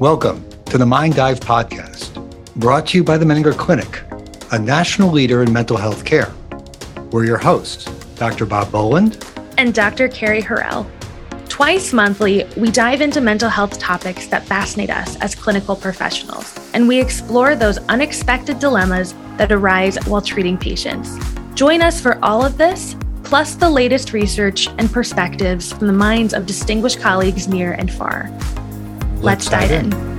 Welcome to the Mind Dive podcast, brought to you by the Menninger Clinic, a national leader in mental health care. We're your hosts, Dr. Bob Boland and Dr. Kerry Horrell. Twice monthly, we dive into mental health topics that fascinate us as clinical professionals, and we explore those unexpected dilemmas that arise while treating patients. Join us for all of this, plus the latest research and perspectives from the minds of distinguished colleagues near and far. Let's, Let's dive in. in.